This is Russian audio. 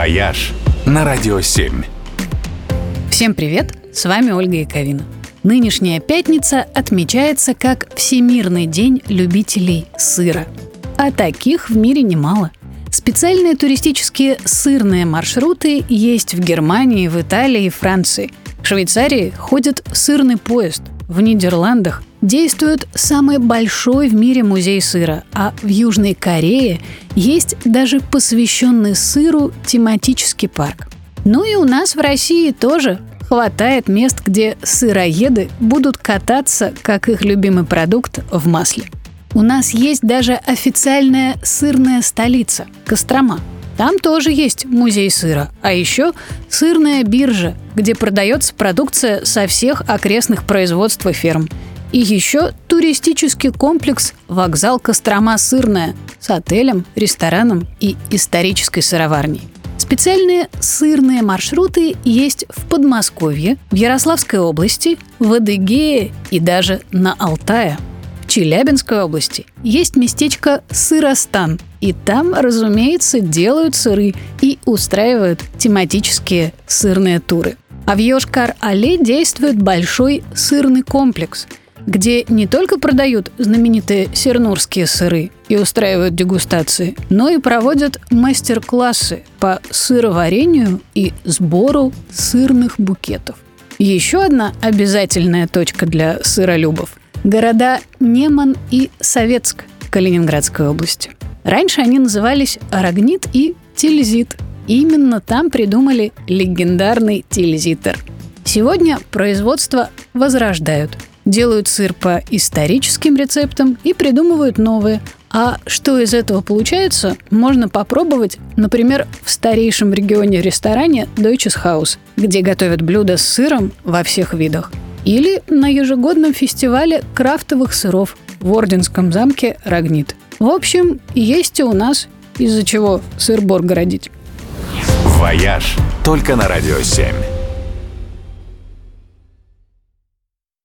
«Вояж» на Радио 7. Всем привет! С вами Ольга Яковина. Нынешняя пятница отмечается как Всемирный день любителей сыра. А таких в мире немало. Специальные туристические сырные маршруты есть в Германии, в Италии и Франции. В Швейцарии ходит сырный поезд. В Нидерландах действует самый большой в мире музей сыра, а в Южной Корее есть даже посвященный сыру тематический парк. Ну и у нас в России тоже хватает мест, где сыроеды будут кататься, как их любимый продукт, в масле. У нас есть даже официальная сырная столица – Кострома. Там тоже есть музей сыра, а еще сырная биржа, где продается продукция со всех окрестных производств и ферм – и еще туристический комплекс «Вокзал Кострома Сырная» с отелем, рестораном и исторической сыроварней. Специальные сырные маршруты есть в Подмосковье, в Ярославской области, в Адыгее и даже на Алтае. В Челябинской области есть местечко Сыростан, и там, разумеется, делают сыры и устраивают тематические сырные туры. А в Йошкар-Оле действует большой сырный комплекс – где не только продают знаменитые сернурские сыры и устраивают дегустации, но и проводят мастер-классы по сыроварению и сбору сырных букетов. Еще одна обязательная точка для сыролюбов – города Неман и Советск Калининградской области. Раньше они назывались Арагнит и Тильзит. Именно там придумали легендарный тильзитер. Сегодня производство возрождают – делают сыр по историческим рецептам и придумывают новые. А что из этого получается, можно попробовать, например, в старейшем регионе ресторане Deutsches Haus, где готовят блюда с сыром во всех видах. Или на ежегодном фестивале крафтовых сыров в Орденском замке Рагнит. В общем, есть и у нас из-за чего сыр-бор городить. «Вояж» только на «Радио 7».